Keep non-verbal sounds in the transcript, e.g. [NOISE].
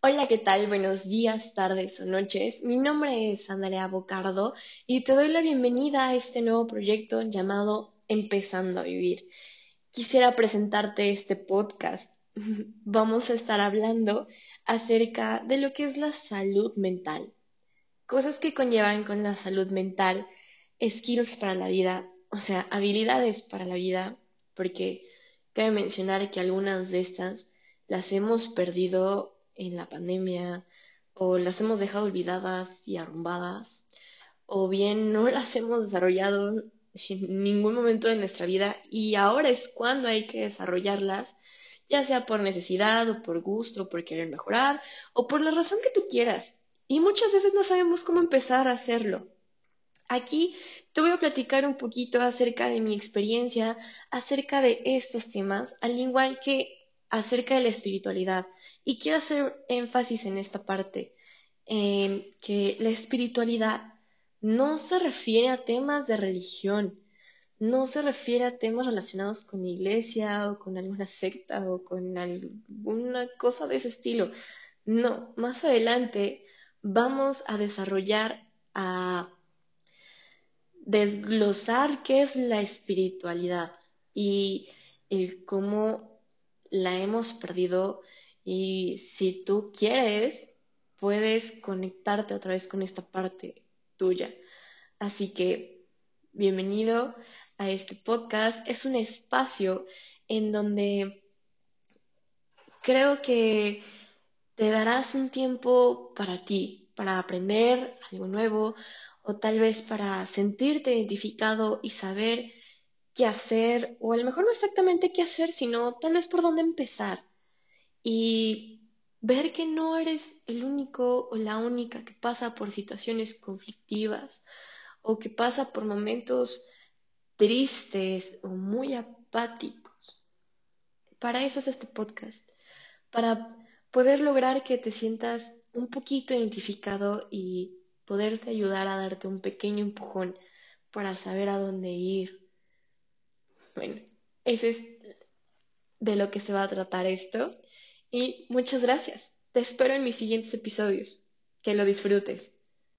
Hola, ¿qué tal? Buenos días, tardes o noches. Mi nombre es Andrea Bocardo y te doy la bienvenida a este nuevo proyecto llamado Empezando a Vivir. Quisiera presentarte este podcast. [LAUGHS] Vamos a estar hablando acerca de lo que es la salud mental. Cosas que conllevan con la salud mental, skills para la vida, o sea, habilidades para la vida, porque cabe mencionar que algunas de estas las hemos perdido en la pandemia o las hemos dejado olvidadas y arrumbadas o bien no las hemos desarrollado en ningún momento de nuestra vida y ahora es cuando hay que desarrollarlas, ya sea por necesidad o por gusto o por querer mejorar o por la razón que tú quieras. Y muchas veces no sabemos cómo empezar a hacerlo. Aquí te voy a platicar un poquito acerca de mi experiencia, acerca de estos temas, al igual que acerca de la espiritualidad. Y quiero hacer énfasis en esta parte, en que la espiritualidad no se refiere a temas de religión, no se refiere a temas relacionados con la iglesia o con alguna secta o con alguna cosa de ese estilo. No, más adelante vamos a desarrollar, a desglosar qué es la espiritualidad y el cómo la hemos perdido y si tú quieres, puedes conectarte otra vez con esta parte tuya. Así que, bienvenido a este podcast. Es un espacio en donde creo que te darás un tiempo para ti, para aprender algo nuevo o tal vez para sentirte identificado y saber qué hacer, o a lo mejor no exactamente qué hacer, sino tal vez por dónde empezar. Y ver que no eres el único o la única que pasa por situaciones conflictivas o que pasa por momentos tristes o muy apáticos. Para eso es este podcast, para poder lograr que te sientas un poquito identificado y poderte ayudar a darte un pequeño empujón para saber a dónde ir bueno, ese es de lo que se va a tratar esto. Y muchas gracias. Te espero en mis siguientes episodios. Que lo disfrutes.